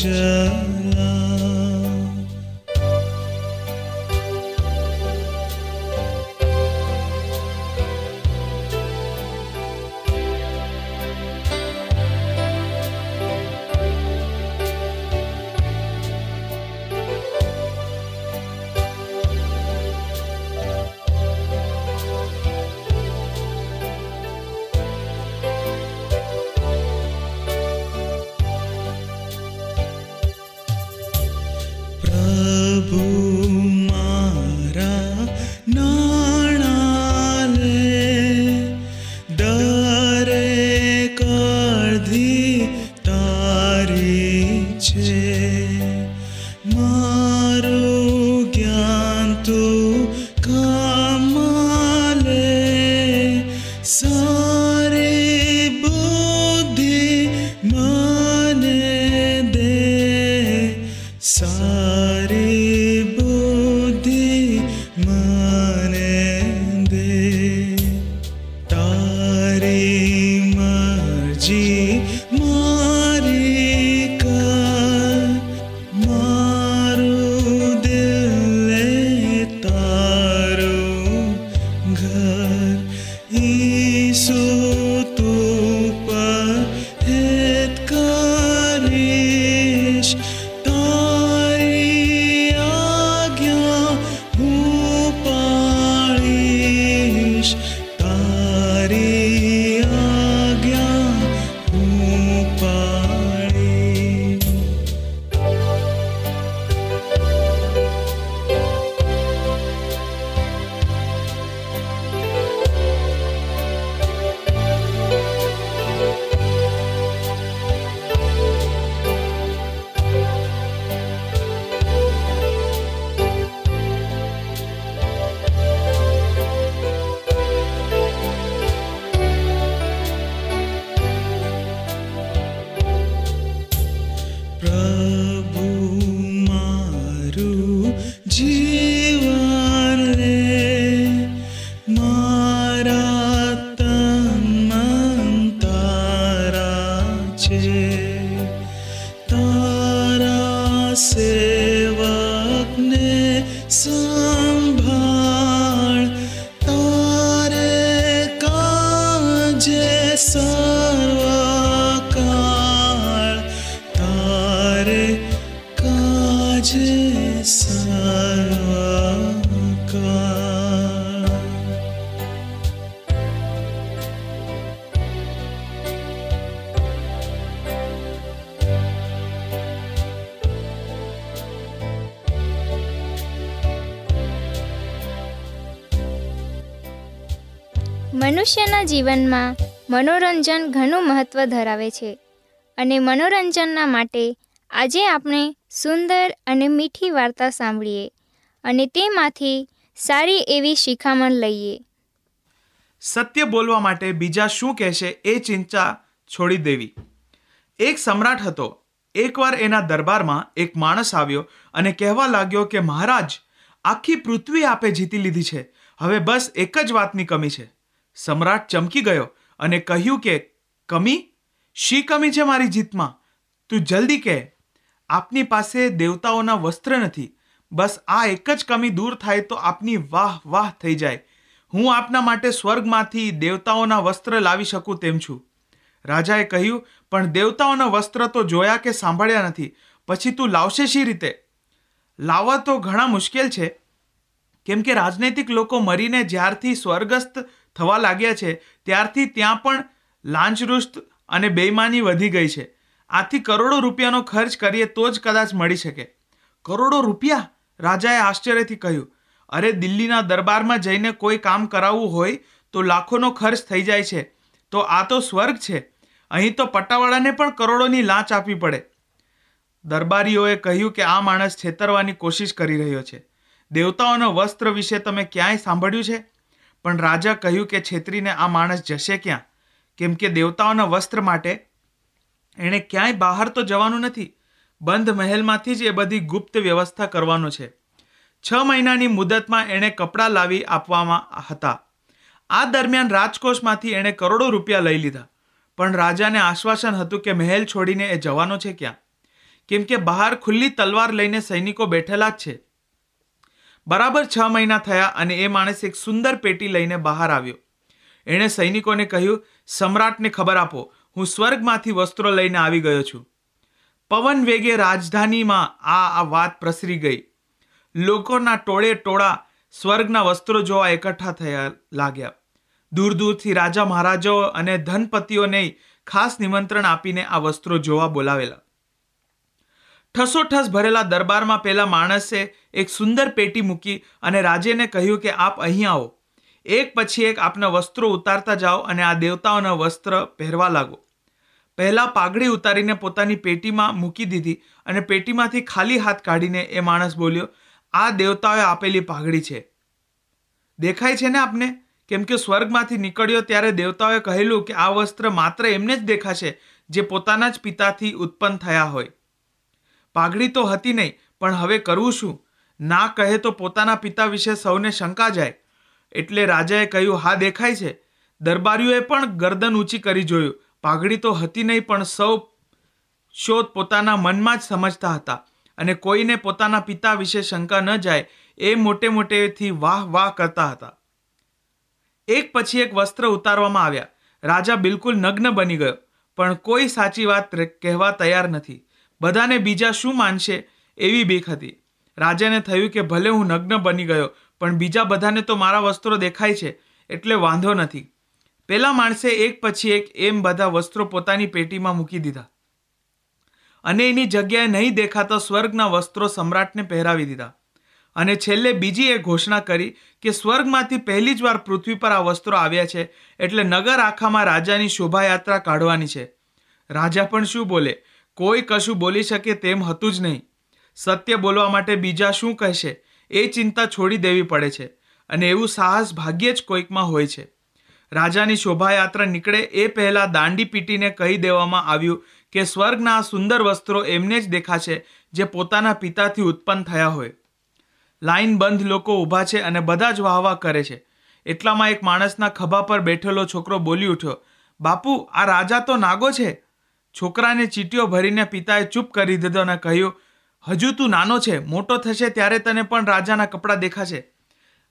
future. મનુષ્યના જીવનમાં મનોરંજન ઘણું મહત્ત્વ ધરાવે છે અને મનોરંજનના માટે આજે આપણે સુંદર અને મીઠી વાર્તા સાંભળીએ અને તેમાંથી સારી એવી શિખામણ લઈએ. સત્ય બોલવા માટે બીજા શું કહેશે એ ચિંતા છોડી દેવી. એક સમ્રાટ હતો. એકવાર એના દરબારમાં એક માણસ આવ્યો અને કહેવા લાગ્યો કે, મહારાજ, આખી પૃથ્વી આપે જીતી લીધી છે. હવે બસ એક જ વાતની કમી છે. સમ્રાટ ચમકી ગયો અને કહ્યું કે, કમી, શી કમી છે મારી જીતમાં? તું જલ્દી કહે. આપની પાસે દેવતાઓના વસ્ત્ર નથી. બસ આ એક જ કમી દૂર થાય તો આપની વાહ વાહ થઈ જાય. હું આપના માટે સ્વર્ગમાંથી દેવતાઓના વસ્ત્ર લાવી શકું તેમ છું. રાજાએ કહ્યું, પણ દેવતાઓના વસ્ત્ર તો જોયા કે સાંભળ્યા નથી. પછી તું લાવશે શી રીતે? લાવવા તો ઘણા મુશ્કેલ છે. કેમ કે રાજનૈતિક લોકો મરીને જ્યારથી સ્વર્ગસ્થ થવા લાગ્યા છે, ત્યારથી ત્યાં પણ લાંચરુસ્ત અને બેઈમાની વધી ગઈ છે. આથી કરોડો રૂપિયાનો ખર્ચ કરીએ તો જ કદાચ મળી શકે. કરોડો રૂપિયા? રાજાએ આશ્ચર્યથી કહ્યું, અરે, દિલ્હીના દરબારમાં જઈને કોઈ કામ કરાવવું હોય તો લાખોનો ખર્ચ થઈ જાય છે. તો આ તો સ્વર્ગ છે. અહીં તો પટ્ટાવાળાને પણ કરોડોની લાંચ આપવી પડે. દરબારીઓએ કહ્યું કે આ માણસ છેતરવાની કોશિશ કરી રહ્યો છે. દેવતાઓના વસ્ત્ર વિશે તમે ક્યાંય સાંભળ્યું છે? પણ રાજા કહ્યું કે છેતરીને આ માણસ જશે ક્યાં? કેમ કે દેવતાઓના વસ્ત્ર માટે એણે ક્યાંય બહાર તો જવાનું નથી. બંધ મહેલમાંથી જ એ બધી ગુપ્ત વ્યવસ્થા કરવાનો છે. છ મહિનાની મુદતમાં એણે કપડાં લાવી આપવામાં હતા. આ દરમિયાન રાજકોષમાંથી એણે કરોડો રૂપિયા લઈ લીધા. પણ રાજાને આશ્વાસન હતું કે મહેલ છોડીને એ જવાનો છે ક્યાં? કેમ કે બહાર ખુલ્લી તલવાર લઈને સૈનિકો બેઠેલા જ છે. બરાબર છ મહિના થયા અને એ માણસ એક સુંદર પેટી લઈને બહાર આવ્યો. એણે સૈનિકોને કહ્યું, સમ્રાટને ખબર આપો, હું સ્વર્ગમાંથી વસ્ત્રો લઈને આવી ગયો છું. પવન વેગે રાજધાનીમાં આ આ વાત પ્રસરી ગઈ. લોકોના ટોળે ટોળા સ્વર્ગના વસ્ત્રો જોવા એકઠા થયા લાગ્યા. દૂર દૂરથી રાજા મહારાજાઓ અને ધનપતિઓને ખાસ નિમંત્રણ આપીને આ વસ્ત્રો જોવા બોલાવેલા. ઠસોઠસ ભરેલા દરબારમાં પેલા માણસે એક સુંદર પેટી મૂકી અને રાજેને કહ્યું કે, આપ અહીં આવો. એક પછી એક આપના વસ્ત્રો ઉતારતા જાઓ અને આ દેવતાઓના વસ્ત્ર પહેરવા લાગો. પહેલા પાઘડી ઉતારીને પોતાની પેટીમાં મૂકી દીધી અને પેટીમાંથી ખાલી હાથ કાઢીને એ માણસ બોલ્યો, આ દેવતાઓએ આપેલી પાઘડી છે. દેખાય છે ને આપને? કેમ કે સ્વર્ગમાંથી નીકળ્યો ત્યારે દેવતાઓએ કહેલું કે આ વસ્ત્ર માત્ર એમને જ દેખાશે જે પોતાના જ પિતાથી ઉત્પન્ન થયા હોય. પાઘડી તો હતી નહીં, પણ હવે કરવું શું? ના કહે તો પોતાના પિતા વિશે સૌને શંકા જાય. એટલે રાજાએ કહ્યું, હા, દેખાય છે. દરબારીઓએ પણ ગરદન ઊંચી કરી જોયું. પાઘડી તો હતી નહીં, પણ સૌ શોધ પોતાના મનમાં જ સમજતા હતા. અને કોઈને પોતાના પિતા વિશે શંકા ન જાય, એ મોટે મોટેથી વાહ વાહ કરતા હતા. એક પછી એક વસ્ત્ર ઉતારવામાં આવ્યા. રાજા બિલકુલ નગ્ન બની ગયો. પણ કોઈ સાચી વાત કહેવા તૈયાર નથી. બધાને બીજા શું માનશે એવી બીક હતી. રાજાને થયું કે ભલે હું નગ્ન બની ગયો, પણ બીજા બધાને તો મારા વસ્ત્રો દેખાય છે, એટલે વાંધો નથી. પેલા માણસે એક પછી એક એમ બધા વસ્ત્રો પોતાની પેટીમાં મૂકી દીધા. અને એની જગ્યાએ નહીં દેખાતા સ્વર્ગના વસ્ત્રો સમ્રાટને પહેરાવી દીધા. અને છેલ્લે બીજી એ ઘોષણા કરી કે સ્વર્ગમાંથી પહેલી જ વાર પૃથ્વી પર આ વસ્ત્રો આવ્યા છે, એટલે નગર આખામાં રાજાની શોભાયાત્રા કાઢવાની છે. રાજા પણ શું બોલે? કોઈ કશું બોલી શકે તેમ હતું જ નહીં. સત્ય બોલવા માટે બીજા શું કહેશે? એ ચિંતા છોડી દેવી પડે છે અને એવું સાહસ ભાગ્યે જ કોઈકમાં હોય છે. રાજાની શોભાયાત્રા નીકળે એ પહેલાં દાંડી પીટીને કહી દેવામાં આવ્યું કે સ્વર્ગના સુંદર વસ્ત્રો એમને જ દેખાશે જે પોતાના પિતાથી ઉત્પન્ન થયા હોય. લાઈન બંધ લોકો ઊભા છે અને બધા જ વાહવા કરે છે. એટલામાં એક માણસના ખભા પર બેઠેલો છોકરો બોલી ઉઠ્યો, બાપુ, આ રાજા તો નાગો છે? છોકરાને ચીટીઓ ભરીને પિતાએ ચૂપ કરી દીધો અને કહ્યું, હજુ તું નાનો છે, મોટો થશે ત્યારે તને પણ રાજાના કપડાં દેખાશે.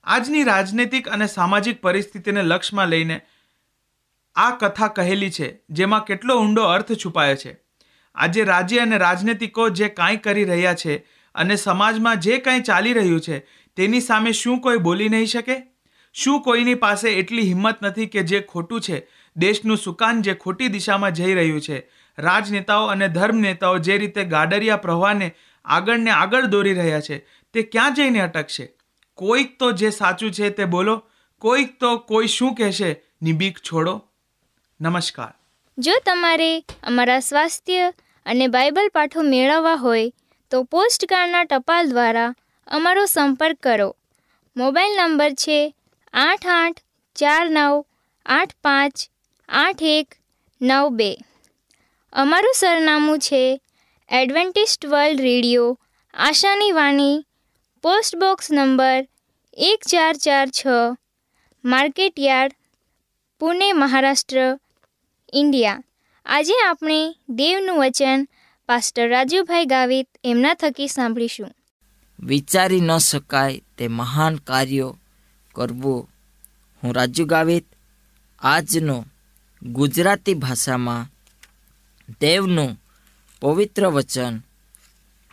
આજની રાજનૈતિક અને સામાજિક પરિસ્થિતિને લક્ષમાં લઈને આ કથા કહેલી છે, જેમાં કેટલો ઊંડો અર્થ છુપાયો છે. આજે રાજ્ય અને રાજનૈતિકો જે કાંઈ કરી રહ્યા છે અને સમાજમાં જે કાંઈ ચાલી રહ્યું છે, તેની સામે શું કોઈ બોલી નહીં શકે? શું કોઈની પાસે એટલી હિંમત નથી કે જે ખોટું છે? દેશનું સુકાન જે ખોટી દિશામાં જઈ રહ્યું છે રાજનેતાઓ અને ધર્મ નેતાઓ જે રીતે ગાડરિયા પ્રવાહને આગળને આગળ દોરી રહ્યા છે, તે ક્યાં જઈને અટકશે? કોઈક તો જે સાચું છે તે બોલો, કોઈક તો કોઈ શું કહેશે નિબીક છોડો. નમસ્કાર. જો તમારે અમારા સ્વાસ્થ્ય અને બાઇબલ પાઠો મેળવવા હોય, તો પોસ્ટકાર્ડના ટપાલ દ્વારા અમારો સંપર્ક કરો. મોબાઈલ નંબર છે આઠ આઠ ચાર નવ આઠ પાંચ આઠ એક નવ બે. અમારું સરનામું છે એડવેન્ટિસ્ટ વર્લ્ડ રેડિયો, આશાની વાણી, પોસ્ટ બોક્સ નંબર એક ચાર ચાર છ, market yard, Pune, Maharashtra, India. આજે આપણે દેવનું વચન પાસ્ટર રાજુભાઈ ગાવિત એમના થકી સાંભળીશું. વિચારી ન શકાય તે મહાન કાર્યો કરવું. હું રાજુ ગાવિત, આજનો ગુજરાતી ભાષામાં દેવનું પવિત્ર વચન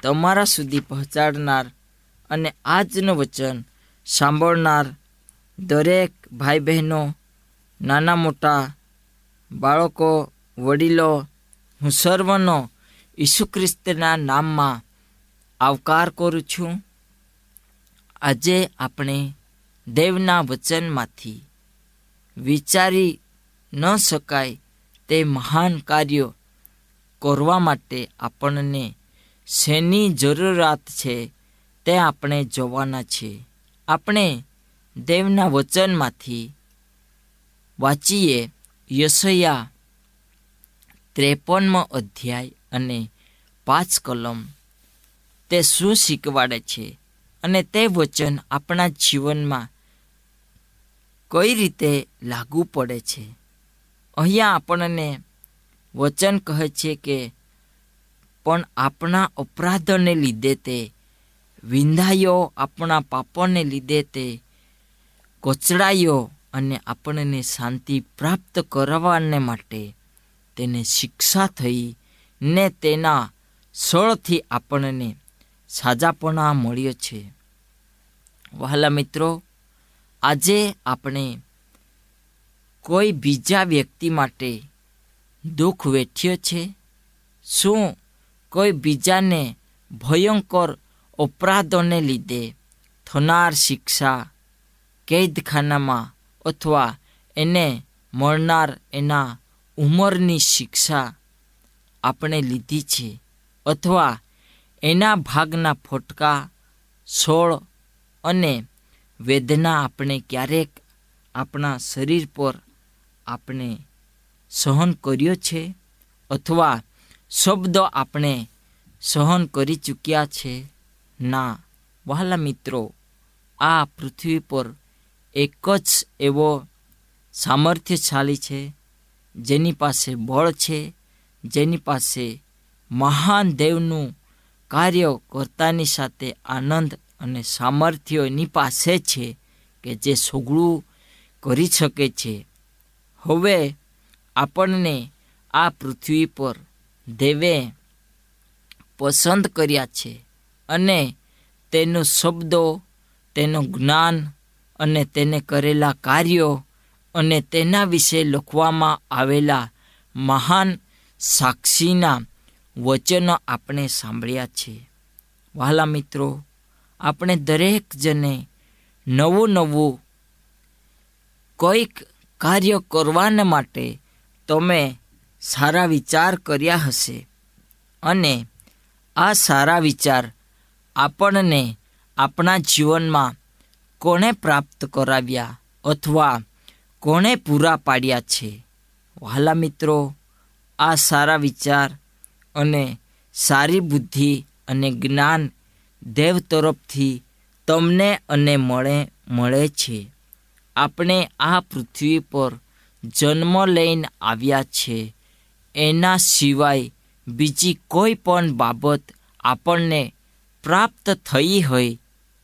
તમારા સુધી પહોંચાડનાર અને આજનું વચન સાંભળનાર દરેક ભાઈ બહેનો નાના મોટા બાળકો, વડીલો, હું સર્વનો ઈસુ ખ્રિસ્તના નામમાં આવકાર કરું છું. આજે આપણે દેવના વચનમાંથી વિચારી ન શકાય તે મહાન કાર્યો કરવા માટે આપણને શેની જરૂરિયાત છે તે આપણે જોવાના છે આપણે દેવના વચનમાંથી વાંચીએ યશયા ત્રેપનમો અધ્યાય અને પાંચ કલમ. તે શું શીખવાડે છે અને તે વચન આપણા જીવનમાં કઈ રીતે લાગુ પડે છે? અહીંયા આપણને વચન કહે છે કે, પણ આપણા અપરાધને લીધે તે, વિંધાયો આપણા પાપોને લીધે તે, કોચડાયો અને આપણને શાંતિ પ્રાપ્ત કરવાને માટે તેને શિક્ષા થઈ ને તેના સળથી આપણને સાજાપણા મળ્યો છે. વહાલા મિત્રો, આજે આપણે કોઈ બીજા વ્યક્તિ માટે દુઃખ વેઠ્યો છે. શું કોઈ બીજાને ભયંકર અપરાધોને લીધે થનાર શિક્ષા, કેદખાનામાં અથવા એને મળનાર એના ઉંમરની શિક્ષા આપણે લીધી છે અથવા એના ભાગના ફોટકા સોળ અને વેદના આપણે ક્યારેક આપણા શરીર પર આપણે સહન કર્યો છે અથવા શબ્દો આપણે સહન કરી ચૂક્યા છે? ના. વહાલા મિત્રો, આ પૃથ્વી પર એક જ એવો સામર્થ્યશાળી છે, જેની પાસે બળ છે, જેની પાસે મહાન દેવનું કાર્ય કરતાની સાથે આનંદ અને સામર્થ્ય એની પાસે છે કે જે સગળું કરી શકે છે. હવે આપણને આ પૃથ્વી પર દેવે પસંદ કર્યા છે અને તેનો શબ્દો, તેનું જ્ઞાન અને તેને કરેલા કાર્યો અને તેના વિશે લખવામાં આવેલા મહાન સાક્ષીના વચનો આપણે સાંભળ્યા છે. વહાલા મિત્રો, આપણે દરેક જણે નવું નવું કોઈક કાર્ય કરવાને માટે તમે સારા વિચાર કર્યા હશે અને આ સારા વિચાર આપણને આપણા જીવનમાં કોણે પ્રાપ્ત કરાવ્યા અથવા કોણે પૂરા પાડ્યા છે? વહાલા મિત્રો, આ સારા વિચાર અને સારી બુદ્ધિ અને જ્ઞાન દેવ તરફથી તમને અને મળે મળે છે. આપણે આ પૃથ્વી પર જન્મ લઈને આવ્યા છે. એના સિવાય બીજી કોઈ પણ બાબત આપણને પ્રાપ્ત થઈ હોય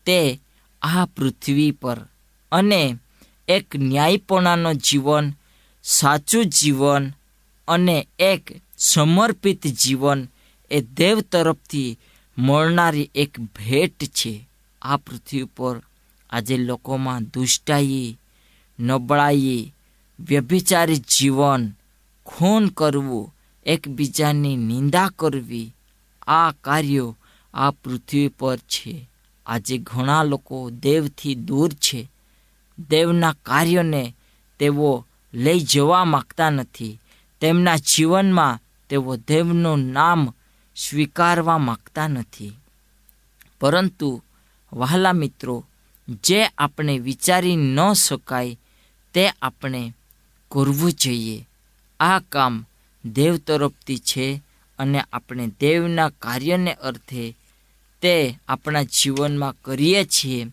તે આ પૃથ્વી પર. અને એક ન્યાયપણાનો જીવન, સાચું જીવન અને એક સમર્પિત જીવન એ દેવ તરફથી મળનારી એક ભેટ છે. આ પૃથ્વી પર આજે લોકોમાં દુષ્ટાઈ, નબળાઈ વ્યભિચારી જીવન, ખૂન કરવું, એકબીજાની નિંદા કરવી, આ કાર્યો આ પૃથ્વી પર છે. આજે ઘણા લોકો દેવથી દૂર છે. દેવના કાર્યોને તેઓ લઈ જવા માગતા નથી. તેમના જીવનમાં તેઓ દેવનું નામ સ્વીકારવા માગતા નથી. પરંતુ વહાલા મિત્રો, જે આપણે વિચારી ન શકાય, તે આપણે કરવું જોઈએ. આ કામ દેવ તરફથી છે અને આપણે દેવના કાર્યને અર્થે તે આપણા જીવનમાં કરીએ છીએ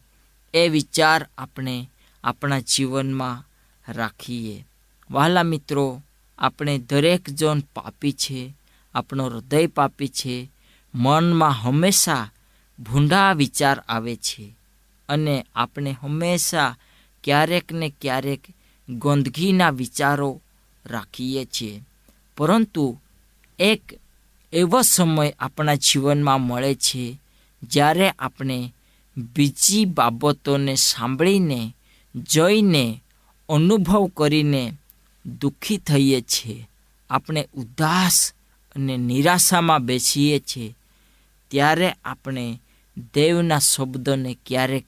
એ વિચાર આપણે આપણા જીવનમાં રાખીએ. વહાલા મિત્રો, આપણે દરેક જણ પાપી છે, આપણો હૃદય પાપી છે, મનમાં હંમેશા ભૂંડા વિચાર આવે છે અને આપણે હંમેશા ક્યારેક ને ક્યારેક ગંદકીના વિચારો રાખીએ છીએ. પરંતુ એક એવો સમય આપણા જીવનમાં મળે છે જ્યારે આપણે બીજી બાબતોને સાંભળીને, જોઈને, અનુભવ કરીને દુઃખી થઈએ છીએ. આપણે ઉદાસ અને નિરાશામાં બેસીએ છીએ. ત્યારે આપણે દેવના શબ્દોને ક્યારેક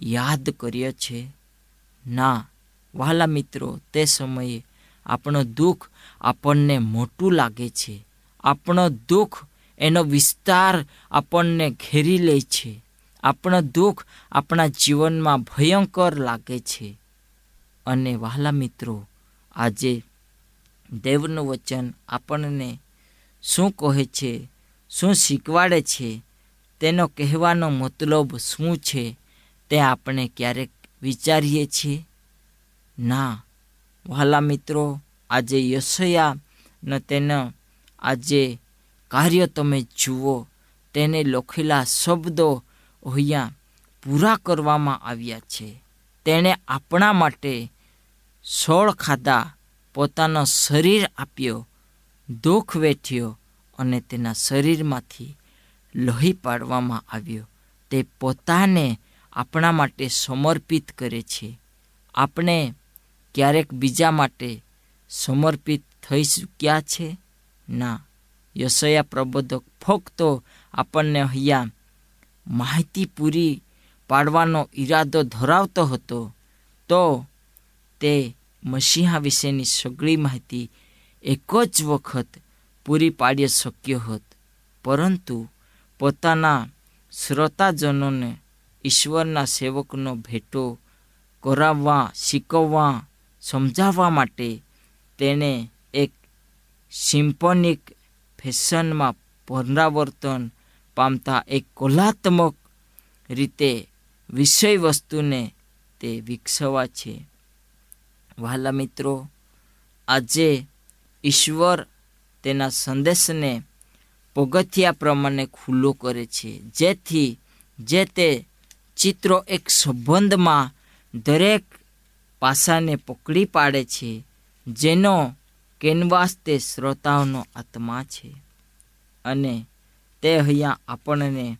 યાદ કરીએ છીએ. ના વહાલા મિત્રો, તે સમયે આપણો દુઃખ આપણને મોટું લાગે છે. આપણો દુઃખ એનો વિસ્તાર આપણને ઘેરી લે છે. આપણો દુઃખ આપણા જીવનમાં ભયંકર લાગે છે. અને વહાલા મિત્રો, આજે દેવનું વચન આપણને શું કહે છે, શું શીખવાડે છે, તેનો કહેવાનો મતલબ શું છે, તે આપણે ક્યારેક વિચારીએ છીએ? ના. વહાલા મિત્રો, આજે યશયા ન તેના આજે કાર્ય તમે જુઓ. તેને લખેલા શબ્દો અહીંયા પૂરા કરવામાં આવ્યા છે. તેણે આપણા માટે સોળ ખાધા, પોતાનો શરીર આપ્યો, દુઃખ વેઠ્યો અને તેના શરીરમાંથી લોહી પાડવામાં આવ્યો. તે પોતાને આપણા માટે સમર્પિત કરે છે. આપણે ક્યારેક બીજા માટે સમર્પિત થઈ ચૂક્યા છે? ના. યશયા પ્રબોધક ફક્ત આપણને અહીંયા માહિતી પૂરી પાડવાનો ઈરાદો ધરાવતો હતો. તો તે મસીહા વિશેની સગળી માહિતી એક જ વખત પૂરી પાડી શક્યો હોત. પરંતુ પોતાના શ્રોતાજનોને ઈશ્વરના સેવકનો ભેટો કરાવવા, શીખવવા સમજાવવા માટે તેણે એક સિમ્પોનિક ફેશનમાં પુનરાવર્તન પામતા એક કલાત્મક રીતે વિષય વસ્તુને તે વિકસવા છે. વહાલા મિત્રો, આજે ઈશ્વર તેના સંદેશને પગથિયા પ્રમાણે ખુલ્લો કરે છે, જેથી જે તે ચિત્રો એક સંબંધમાં દરેક પાસાને પકડી પાડે છે, જેનો કેનવાસ તે શ્રોતાઓનો આત્મા છે. અને તે અહીંયા આપણને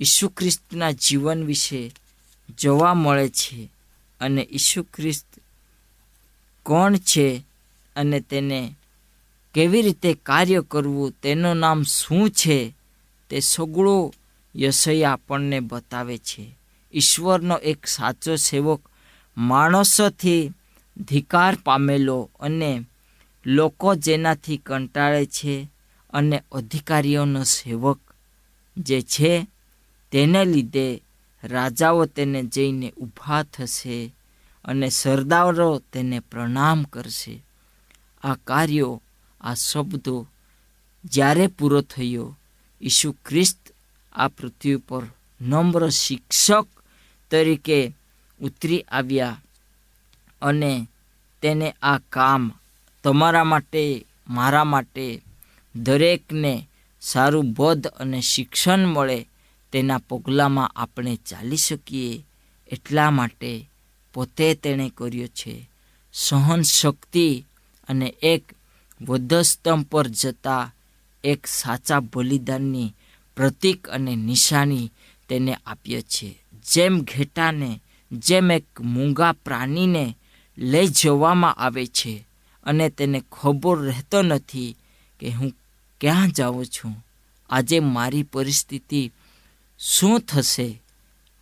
ઈસુ ખ્રિસ્તના જીવન વિશે જોવા મળે છે અને ઈસુ ખ્રિસ્ત કોણ છે અને તેને કેવી રીતે કાર્ય કરવું, તેનું નામ શું છે, તે સગળો યશય આપણને બતાવે છે. ઈશ્વરનો એક સાચો સેવક માણસોથી ધિકાર પામેલો અને લોકો જેનાથી કંટાળે છે અને અધિકારીઓનો સેવક જે છે, તેને લીધે રાજાઓ તેને જઈને ઊભા થશે અને સરદારો તેને પ્રણામ કરશે. આ કાર્યો, આ શબ્દો જ્યારે પૂરો થયો, ઈસુ ખ્રિસ્ત આ પૃથ્વી પર નમ્ર શિક્ષક તરીકે ઉતરી આવ્યા અને તેને આ કામ તમારા માટે, મારા માટે દરેકને સારું બોધ અને શિક્ષણ મળે તેના પગલામાં આપણે ચાલી શકીએ એટલા માટે પોતે તેણે કર્યો છે. સહન શક્તિ અને એક વધસ્તંભ પર જતા એક સાચા બલિદાનની પ્રતીક અને નિશાની તેને આપ્યો છે. જેમ ઘેટાને જેમ એક મૂંગા પ્રાણીને લઈ જવામાં આવે છે અને તેને ખબર રહેતો નથી કે હું ક્યાં જાઉં છું, આજે મારી પરિસ્થિતિ શું થશે?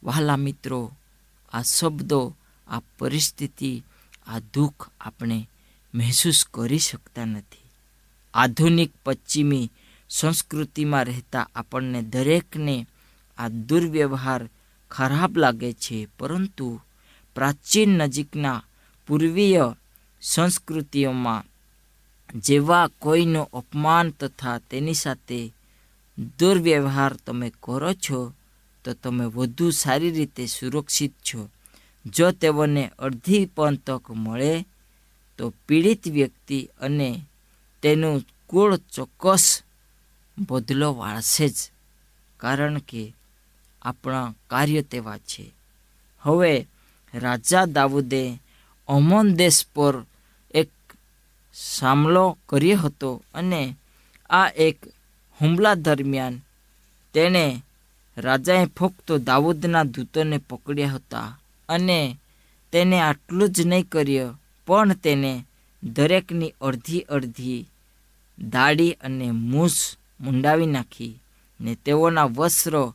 વહાલા મિત્રો, આ શબ્દો, આ પરિસ્થિતિ, આ દુઃખ આપણે મહેસૂસ કરી શકતા નથી. આધુનિક પશ્ચિમી સંસ્કૃતિમાં રહેતા આપણને દરેકને આ દુર્વ્યવહાર ખરાબ લાગે છે, પરંતુ પ્રાચીન નજીકના પૂર્વીય સંસ્કૃતિઓમાં જેવા કોઈનું અપમાન તથા તેની સાથે દુર્વ્યવહાર તમે કરો છો, તો તમે વધુ સારી રીતે સુરક્ષિત છો. જો તેઓને અડધી પણ તક મળે, તો પીડિત વ્યક્તિ અને તેનું કુળ ચોક્કસ બદલો વાળશે જ. કારણ કે આપણા કાર્ય તેવા છે. હવે રાજા દાઉદે અમન દેશ પર એક સામલો કર્યો હતો અને આ એક હુમલા દરમિયાન તેણે રાજાએ ફક્ત દાઉદના દૂતોને પકડ્યા હતા અને તેને આટલું જ નહીં કર્યું, પણ તેને દરેકની અડધી અડધી દાઢી અને મૂછ મુંડાવી નાખી ને તેઓના વસ્ત્રો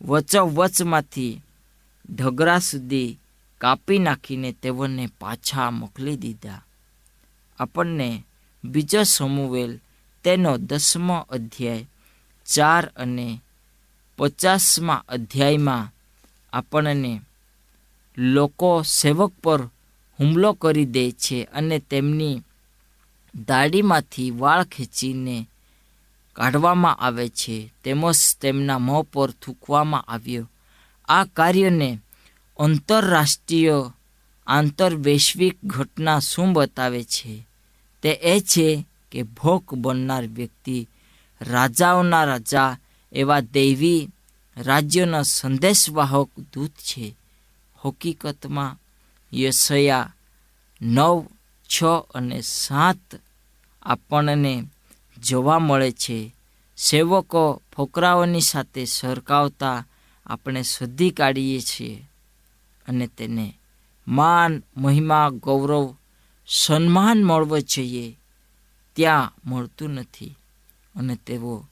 વચોવચમાંથી ઢગરા સુધી કાપી નાખીને તેઓને પાછા મોકલી દીધા. આપણને બીજો સમુવેલ તેનો દસમો અધ્યાય ચાર અને પચાસમા અધ્યાયમાં આપણને લોકો સેવક પર હુમલો કરી દે છે અને તેમની દાઢીમાંથી વાળ ખેંચીને કાઢવામાં આવે છે, તેમજ તેમના મોં પર થૂકવામાં આવ્યો. આ કાર્યને આંતરરાષ્ટ્રીય આંતરવૈશ્વિક ઘટના શું બતાવે છે? તે એ છે કે ભોગ બનનાર વ્યક્તિ રાજાઓના રાજા એવા દૈવી રાજ્યના સંદેશવાહક દૂત છે. હકીકતમાં યશયા નવ, છ અને સાત આપણને જોવા મળે છે. સેવકો ફોકરાઓની સાથે સરકાવતા આપણે શોધી કાઢીએ છીએ અને તેને માન, મહિમા, ગૌરવ, સન્માન મળવો જોઈએ. ત્યાં મળતું નથી અને તેઓ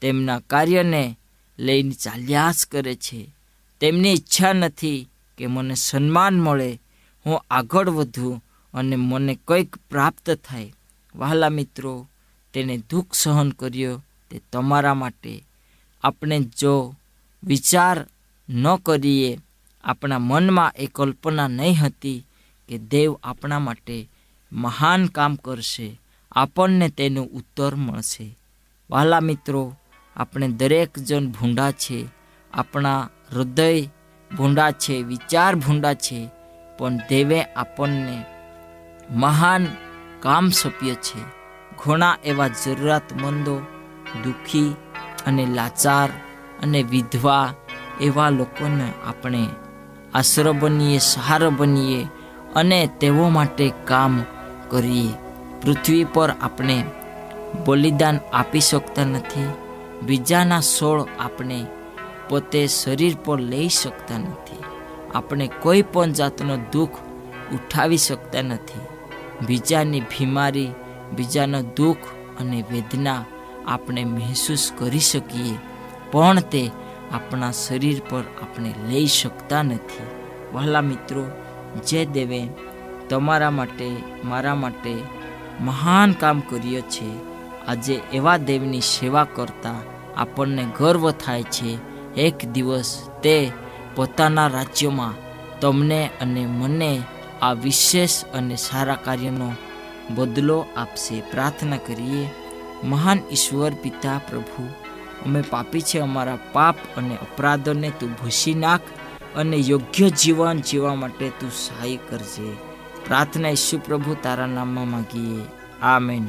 તેમના કાર્યને લઈને ચાલ્યા જ કરે છે. તેમની ઈચ્છા નથી કે મને સન્માન મળે, હું આગળ વધું અને મને કંઈક પ્રાપ્ત થાય. વહાલા મિત્રો તેને દુઃખ સહન કર્યો તે તમારા માટે. આપણે જો વિચાર ન કરીએ, આપણા મનમાં એ કલ્પના નહીં હતી કે દેવ આપણા માટે મહાન કામ કરશે, આપણને તેનું ઉત્તર મળશે. વાલા મિત્રો, આપણે દરેક જણ ભૂંડા છે, આપણા હૃદય ભૂંડા છે, વિચાર ભૂંડા છે, પણ દેવે આપણને મહાન કામ સોંપ્યું છે. ઘણા એવા જરૂરિયાતમંદો, દુઃખી અને લાચાર અને વિધવા એવા લોકોને આપણે આશરો બનીએ, સહારો બનીએ અને તેઓ માટે કામ કરીએ. પૃથ્વી પર આપણે બલિદાન આપી શકતા નથી, બીજાના સોળ આપણે પોતે શરીર પર લઈ શકતા નથી, આપણે કોઈ પણ જાતનો દુઃખ ઉઠાવી શકતા નથી, બીજાની બીમારી બીજાનો દુઃખ અને વેદના આપણે મહેસૂસ કરી શકીએ, પણ તે આપણા શરીર પર આપણે લઈ શકતા નથી. વહાલા મિત્રો જે દેવે. તમારા માટે, મારા માટે મહાન કામ કર્યો છે. આજે એવા દેવની સેવા કરતા આપણને ગર્વ થાય છે. એક દિવસ તે પોતાના રાજ્યમાં તમને અને મને આ વિશેષ અને સારા કાર્યનો બદલો આપશે. પ્રાર્થના કરીએ. મહાન ઈશ્વર પિતા પ્રભુ, અમે પાપી છે, અમારા પાપ અને અપરાધોને તું ભૂસી નાખ અને યોગ્ય જીવન જીવવા માટે તું સહાય કરજે. પ્રાર્થના ઈશુ પ્રભુ તારા નામમાં માગીએ. આમેન.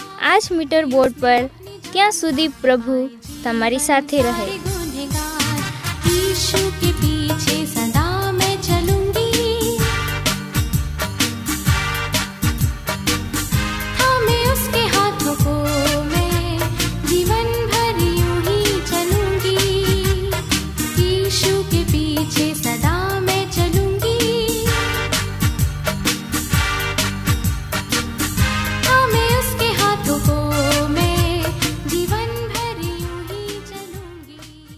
આ જ મીટર બોર્ડ પર ક્યાં સુધી પ્રભુ તમારી સાથે રહે?